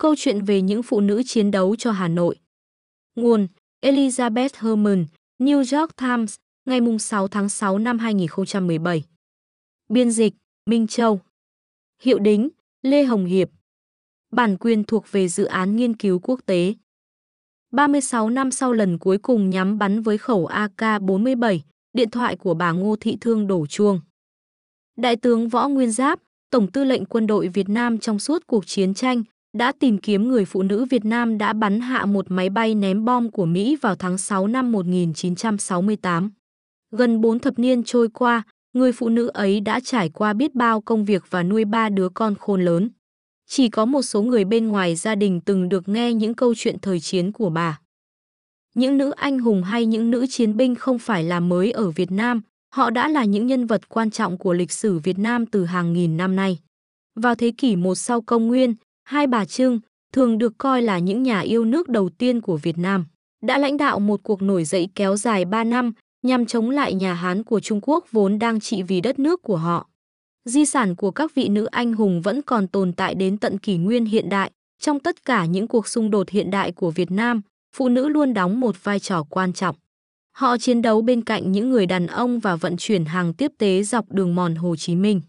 Câu chuyện về những phụ nữ chiến đấu cho Hà Nội. Nguồn Elizabeth Herman, New York Times, ngày 6 tháng 6 năm 2017. Biên dịch Minh Châu. Hiệu đính Lê Hồng Hiệp. Bản quyền thuộc về dự án nghiên cứu quốc tế. 36 năm sau lần cuối cùng nhắm bắn với khẩu AK-47, điện thoại của bà Ngô Thị Thương đổ chuông. Đại tướng Võ Nguyên Giáp, Tổng tư lệnh quân đội Việt Nam trong suốt cuộc chiến tranh, đã tìm kiếm người phụ nữ Việt Nam đã bắn hạ một máy bay ném bom của Mỹ vào tháng 6 năm 1968. Gần 4 thập niên trôi qua, người phụ nữ ấy đã trải qua biết bao công việc và nuôi ba đứa con khôn lớn. Chỉ có một số người bên ngoài gia đình từng được nghe những câu chuyện thời chiến của bà. Những nữ anh hùng hay những nữ chiến binh không phải là mới ở Việt Nam, họ đã là những nhân vật quan trọng của lịch sử Việt Nam từ hàng nghìn năm nay. Vào thế kỷ 1 sau công nguyên, hai bà Trưng, thường được coi là những nhà yêu nước đầu tiên của Việt Nam, đã lãnh đạo một cuộc nổi dậy kéo dài 3 năm nhằm chống lại nhà Hán của Trung Quốc vốn đang trị vì đất nước của họ. Di sản của các vị nữ anh hùng vẫn còn tồn tại đến tận kỷ nguyên hiện đại. Trong tất cả những cuộc xung đột hiện đại của Việt Nam, phụ nữ luôn đóng một vai trò quan trọng. Họ chiến đấu bên cạnh những người đàn ông và vận chuyển hàng tiếp tế dọc đường mòn Hồ Chí Minh.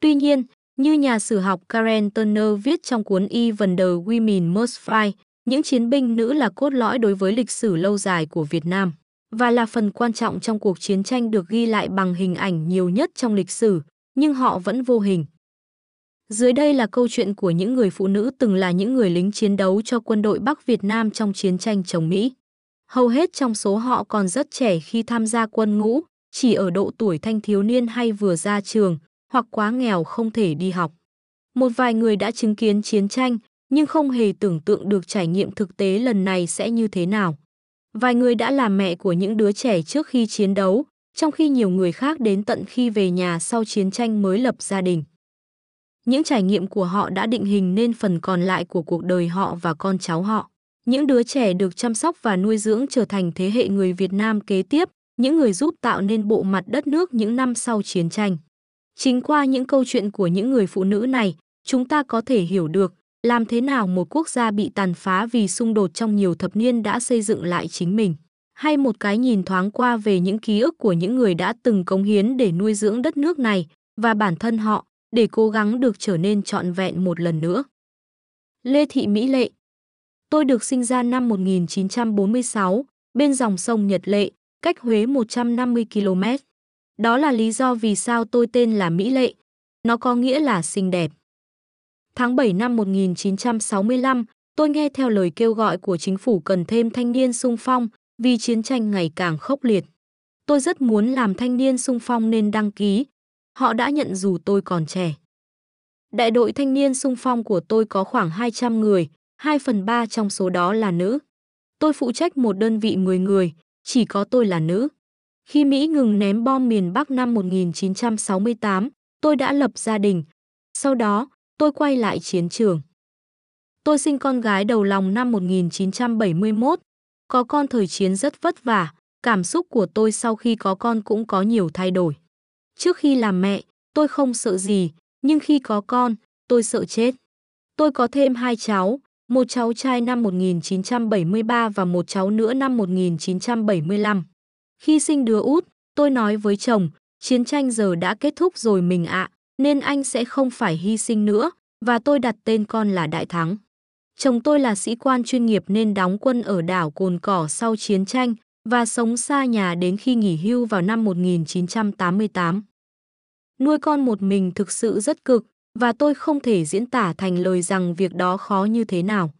Tuy nhiên, như nhà sử học Karen Turner viết trong cuốn Even the Women Must Fight, những chiến binh nữ là cốt lõi đối với lịch sử lâu dài của Việt Nam và là phần quan trọng trong cuộc chiến tranh được ghi lại bằng hình ảnh nhiều nhất trong lịch sử, nhưng họ vẫn vô hình. Dưới đây là câu chuyện của những người phụ nữ từng là những người lính chiến đấu cho quân đội Bắc Việt Nam trong chiến tranh chống Mỹ. Hầu hết trong số họ còn rất trẻ khi tham gia quân ngũ, chỉ ở độ tuổi thanh thiếu niên hay vừa ra trường, hoặc quá nghèo không thể đi học. Một vài người đã chứng kiến chiến tranh, nhưng không hề tưởng tượng được trải nghiệm thực tế lần này sẽ như thế nào. Vài người đã làm mẹ của những đứa trẻ trước khi chiến đấu, trong khi nhiều người khác đến tận khi về nhà sau chiến tranh mới lập gia đình. Những trải nghiệm của họ đã định hình nên phần còn lại của cuộc đời họ và con cháu họ. Những đứa trẻ được chăm sóc và nuôi dưỡng trở thành thế hệ người Việt Nam kế tiếp, những người giúp tạo nên bộ mặt đất nước những năm sau chiến tranh. Chính qua những câu chuyện của những người phụ nữ này, chúng ta có thể hiểu được làm thế nào một quốc gia bị tàn phá vì xung đột trong nhiều thập niên đã xây dựng lại chính mình hay một cái nhìn thoáng qua về những ký ức của những người đã từng cống hiến để nuôi dưỡng đất nước này và bản thân họ để cố gắng được trở nên trọn vẹn một lần nữa. Lê Thị Mỹ Lệ Tôi được sinh ra năm 1946 bên dòng sông Nhật Lệ, cách Huế 150 km. Đó là lý do vì sao tôi tên là Mỹ Lệ. Nó có nghĩa là xinh đẹp. Tháng 7 năm 1965, tôi nghe theo lời kêu gọi của chính phủ cần thêm thanh niên sung phong vì chiến tranh ngày càng khốc liệt. Tôi rất muốn làm thanh niên sung phong nên đăng ký. Họ đã nhận dù tôi còn trẻ. Đại đội thanh niên sung phong của tôi có khoảng 200 người, 2 phần 3 trong số đó là nữ. Tôi phụ trách một đơn vị 10 người, chỉ có tôi là nữ. Khi Mỹ ngừng ném bom miền Bắc năm 1968, tôi đã lập gia đình. Sau đó, tôi quay lại chiến trường. Tôi sinh con gái đầu lòng năm 1971, có con thời chiến rất vất vả, cảm xúc của tôi sau khi có con cũng có nhiều thay đổi. Trước khi làm mẹ, tôi không sợ gì, nhưng khi có con, tôi sợ chết. Tôi có thêm hai cháu, một cháu trai năm 1973 và một cháu nữa năm 1975. Khi sinh đứa út, tôi nói với chồng, chiến tranh giờ đã kết thúc rồi mình ạ, nên anh sẽ không phải hy sinh nữa, và tôi đặt tên con là Đại Thắng. Chồng tôi là sĩ quan chuyên nghiệp nên đóng quân ở đảo Cồn Cỏ sau chiến tranh và sống xa nhà đến khi nghỉ hưu vào năm 1988. Nuôi con một mình thực sự rất cực và tôi không thể diễn tả thành lời rằng việc đó khó như thế nào.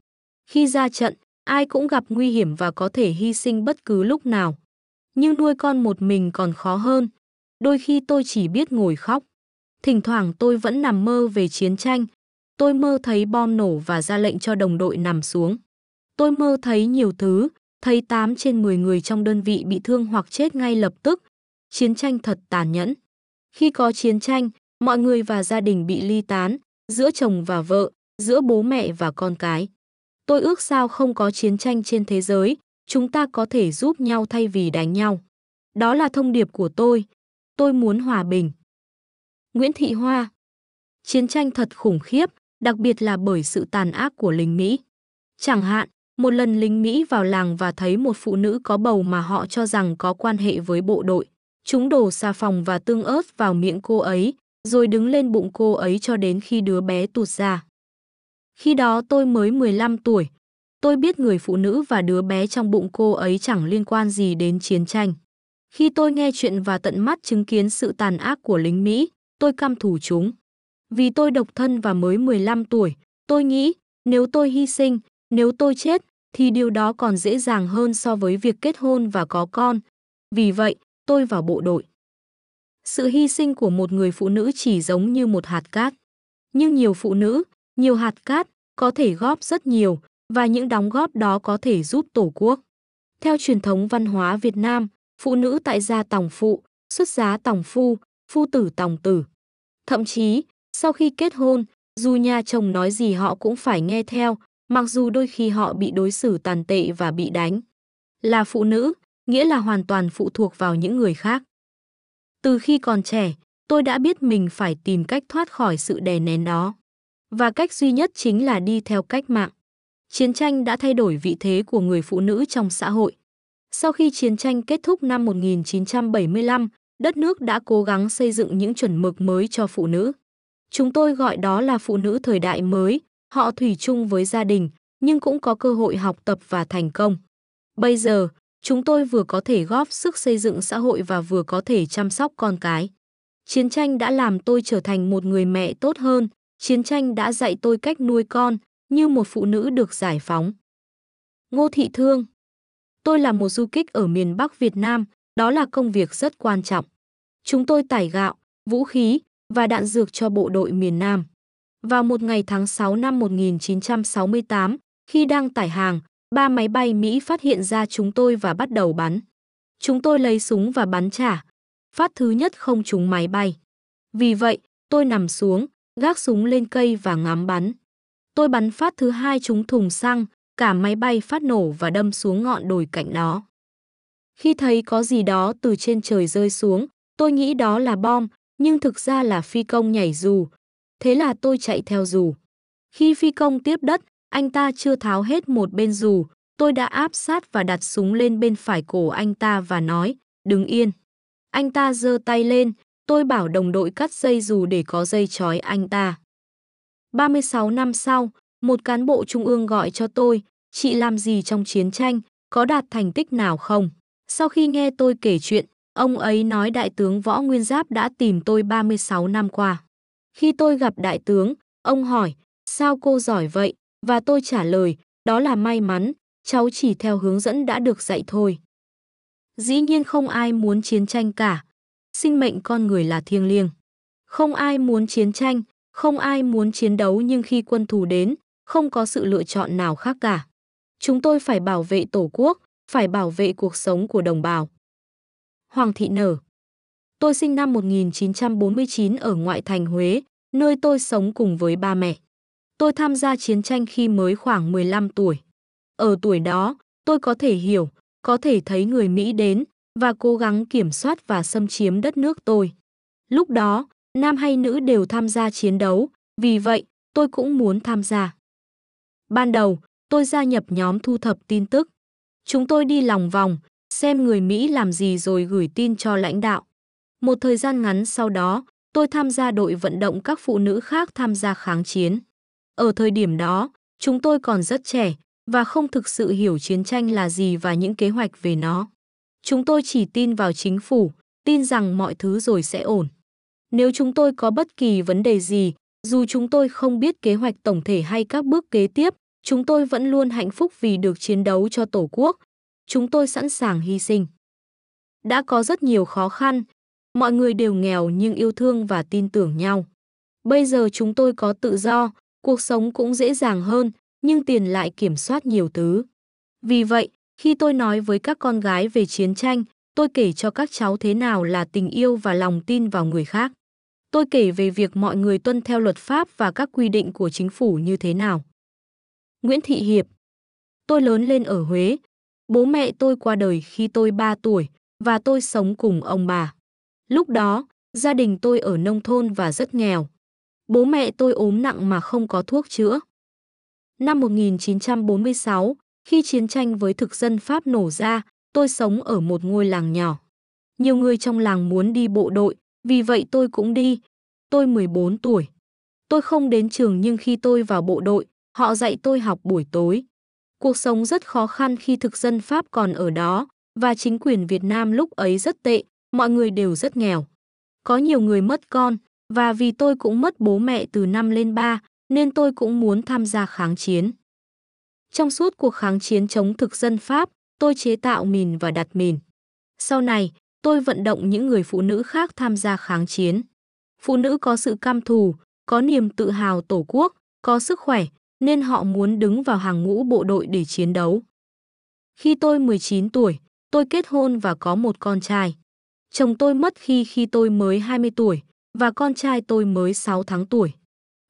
Khi ra trận, ai cũng gặp nguy hiểm và có thể hy sinh bất cứ lúc nào. Nhưng nuôi con một mình còn khó hơn. Đôi khi tôi chỉ biết ngồi khóc. Thỉnh thoảng tôi vẫn nằm mơ về chiến tranh Tôi mơ thấy bom nổ và ra lệnh cho đồng đội nằm xuống. Tôi mơ thấy nhiều thứ, thấy 8 trên 10 người trong đơn vị bị thương hoặc chết ngay lập tức. Chiến tranh thật tàn nhẫn. Khi có chiến tranh, mọi người và gia đình bị ly tán, giữa chồng và vợ, giữa bố mẹ và con cái. Tôi ước sao không có chiến tranh trên thế giới, chúng ta có thể giúp nhau thay vì đánh nhau. Đó là thông điệp của tôi. Tôi muốn hòa bình. Nguyễn Thị Hoa Chiến tranh thật khủng khiếp, đặc biệt là bởi sự tàn ác của lính Mỹ. Chẳng hạn, một lần lính Mỹ vào làng và thấy một phụ nữ có bầu mà họ cho rằng có quan hệ với bộ đội. Chúng đổ xà phòng và tương ớt vào miệng cô ấy, rồi đứng lên bụng cô ấy cho đến khi đứa bé tụt ra. Khi đó tôi mới 15 tuổi. Tôi biết người phụ nữ và đứa bé trong bụng cô ấy chẳng liên quan gì đến chiến tranh. Khi tôi nghe chuyện và tận mắt chứng kiến sự tàn ác của lính Mỹ, tôi căm thù chúng. Vì tôi độc thân và mới 15 tuổi, tôi nghĩ nếu tôi hy sinh, nếu tôi chết, thì điều đó còn dễ dàng hơn so với việc kết hôn và có con. Vì vậy, tôi vào bộ đội. Sự hy sinh của một người phụ nữ chỉ giống như một hạt cát. Nhưng nhiều phụ nữ, nhiều hạt cát có thể góp rất nhiều và những đóng góp đó có thể giúp Tổ quốc. Theo truyền thống văn hóa Việt Nam, phụ nữ tại gia tòng phụ, xuất giá tòng phu, phu tử tòng tử. Thậm chí, sau khi kết hôn, dù nhà chồng nói gì họ cũng phải nghe theo, mặc dù đôi khi họ bị đối xử tàn tệ và bị đánh. Là phụ nữ, nghĩa là hoàn toàn phụ thuộc vào những người khác. Từ khi còn trẻ, tôi đã biết mình phải tìm cách thoát khỏi sự đè nén đó. Và cách duy nhất chính là đi theo cách mạng. Chiến tranh đã thay đổi vị thế của người phụ nữ trong xã hội. Sau khi chiến tranh kết thúc năm 1975, đất nước đã cố gắng xây dựng những chuẩn mực mới cho phụ nữ. Chúng tôi gọi đó là phụ nữ thời đại mới, họ thủy chung với gia đình, nhưng cũng có cơ hội học tập và thành công. Bây giờ, chúng tôi vừa có thể góp sức xây dựng xã hội và vừa có thể chăm sóc con cái. Chiến tranh đã làm tôi trở thành một người mẹ tốt hơn, chiến tranh đã dạy tôi cách nuôi con, như một phụ nữ được giải phóng. Ngô Thị Thương Tôi là một du kích ở miền Bắc Việt Nam, đó là công việc rất quan trọng. Chúng tôi tải gạo, vũ khí và đạn dược cho bộ đội miền Nam. Vào một ngày tháng 6 năm 1968, khi đang tải hàng, ba máy bay Mỹ phát hiện ra chúng tôi và bắt đầu bắn. Chúng tôi lấy súng và bắn trả. Phát thứ nhất không trúng máy bay. Vì vậy, tôi nằm xuống, gác súng lên cây và ngắm bắn. Tôi bắn phát thứ hai trúng thùng xăng, cả máy bay phát nổ và đâm xuống ngọn đồi cạnh đó. Khi thấy có gì đó từ trên trời rơi xuống, tôi nghĩ đó là bom, nhưng thực ra là phi công nhảy dù. Thế là tôi chạy theo dù. Khi phi công tiếp đất, anh ta chưa tháo hết một bên dù, tôi đã áp sát và đặt súng lên bên phải cổ anh ta và nói, đứng yên. Anh ta giơ tay lên, tôi bảo đồng đội cắt dây dù để có dây trói anh ta. 36 năm sau, một cán bộ trung ương gọi cho tôi, chị làm gì trong chiến tranh, có đạt thành tích nào không? Sau khi nghe tôi kể chuyện, ông ấy nói đại tướng Võ Nguyên Giáp đã tìm tôi 36 năm qua. Khi tôi gặp đại tướng, ông hỏi, sao cô giỏi vậy? Và tôi trả lời, đó là may mắn, cháu chỉ theo hướng dẫn đã được dạy thôi. Dĩ nhiên không ai muốn chiến tranh cả. Sinh mệnh con người là thiêng liêng. Không ai muốn chiến tranh, không ai muốn chiến đấu nhưng khi quân thù đến, không có sự lựa chọn nào khác cả. Chúng tôi phải bảo vệ Tổ quốc, phải bảo vệ cuộc sống của đồng bào. Hoàng Thị Nở Tôi sinh năm 1949 ở ngoại thành Huế, nơi tôi sống cùng với ba mẹ. Tôi tham gia chiến tranh khi mới khoảng 15 tuổi. Ở tuổi đó, tôi có thể hiểu, có thể thấy người Mỹ đến và cố gắng kiểm soát và xâm chiếm đất nước tôi. Lúc đó, nam hay nữ đều tham gia chiến đấu, vì vậy tôi cũng muốn tham gia. Ban đầu, tôi gia nhập nhóm thu thập tin tức. Chúng tôi đi lòng vòng, xem người Mỹ làm gì rồi gửi tin cho lãnh đạo. Một thời gian ngắn sau đó, tôi tham gia đội vận động các phụ nữ khác tham gia kháng chiến. Ở thời điểm đó, chúng tôi còn rất trẻ và không thực sự hiểu chiến tranh là gì và những kế hoạch về nó. Chúng tôi chỉ tin vào chính phủ, tin rằng mọi thứ rồi sẽ ổn. Nếu chúng tôi có bất kỳ vấn đề gì, dù chúng tôi không biết kế hoạch tổng thể hay các bước kế tiếp, chúng tôi vẫn luôn hạnh phúc vì được chiến đấu cho Tổ quốc. Chúng tôi sẵn sàng hy sinh. Đã có rất nhiều khó khăn, mọi người đều nghèo nhưng yêu thương và tin tưởng nhau. Bây giờ chúng tôi có tự do, cuộc sống cũng dễ dàng hơn, nhưng tiền lại kiểm soát nhiều thứ. Vì vậy, khi tôi nói với các con gái về chiến tranh, tôi kể cho các cháu thế nào là tình yêu và lòng tin vào người khác. Tôi kể về việc mọi người tuân theo luật pháp và các quy định của chính phủ như thế nào. Nguyễn Thị Hiệp Tôi lớn lên ở Huế. Bố mẹ tôi qua đời khi tôi 3 tuổi và tôi sống cùng ông bà. Lúc đó, gia đình tôi ở nông thôn và rất nghèo. Bố mẹ tôi ốm nặng mà không có thuốc chữa. Năm 1946, khi chiến tranh với thực dân Pháp nổ ra, tôi sống ở một ngôi làng nhỏ. Nhiều người trong làng muốn đi bộ đội, vì vậy tôi cũng đi. Tôi 14 tuổi. Tôi không đến trường nhưng khi tôi vào bộ đội, họ dạy tôi học buổi tối. Cuộc sống rất khó khăn khi thực dân Pháp còn ở đó, và chính quyền Việt Nam lúc ấy rất tệ, mọi người đều rất nghèo. Có nhiều người mất con, và vì tôi cũng mất bố mẹ từ năm lên ba, nên tôi cũng muốn tham gia kháng chiến. Trong suốt cuộc kháng chiến chống thực dân Pháp, tôi chế tạo mìn và đặt mìn. Sau này, tôi vận động những người phụ nữ khác tham gia kháng chiến. Phụ nữ có sự cam thù, có niềm tự hào tổ quốc, có sức khỏe, nên họ muốn đứng vào hàng ngũ bộ đội để chiến đấu. Khi tôi 19 tuổi, tôi kết hôn và có một con trai. Chồng tôi mất khi khi tôi mới 20 tuổi và con trai tôi mới 6 tháng tuổi.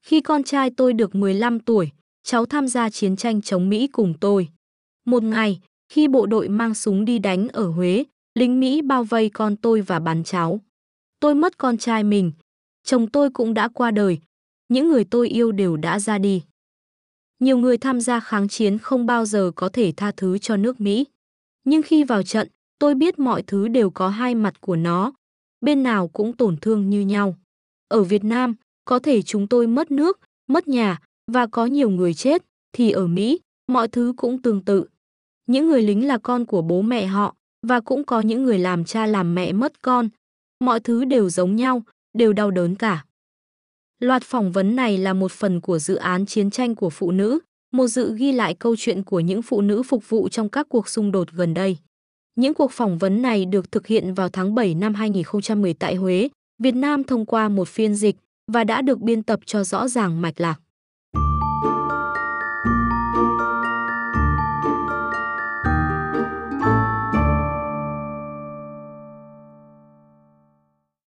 Khi con trai tôi được 15 tuổi, cháu tham gia chiến tranh chống Mỹ cùng tôi. Một ngày, khi bộ đội mang súng đi đánh ở Huế, lính Mỹ bao vây con tôi và bắn cháu. Tôi mất con trai mình. Chồng tôi cũng đã qua đời. Những người tôi yêu đều đã ra đi. Nhiều người tham gia kháng chiến không bao giờ có thể tha thứ cho nước Mỹ. Nhưng khi vào trận, tôi biết mọi thứ đều có hai mặt của nó. Bên nào cũng tổn thương như nhau. Ở Việt Nam, có thể chúng tôi mất nước, mất nhà và có nhiều người chết, thì ở Mỹ, mọi thứ cũng tương tự. Những người lính là con của bố mẹ họ và cũng có những người làm cha làm mẹ mất con. Mọi thứ đều giống nhau, đều đau đớn cả. Loạt phỏng vấn này là một phần của dự án chiến tranh của phụ nữ, một dự ghi lại câu chuyện của những phụ nữ phục vụ trong các cuộc xung đột gần đây. Những cuộc phỏng vấn này được thực hiện vào tháng 7 năm 2010 tại Huế, Việt Nam thông qua một phiên dịch và đã được biên tập cho rõ ràng mạch lạc.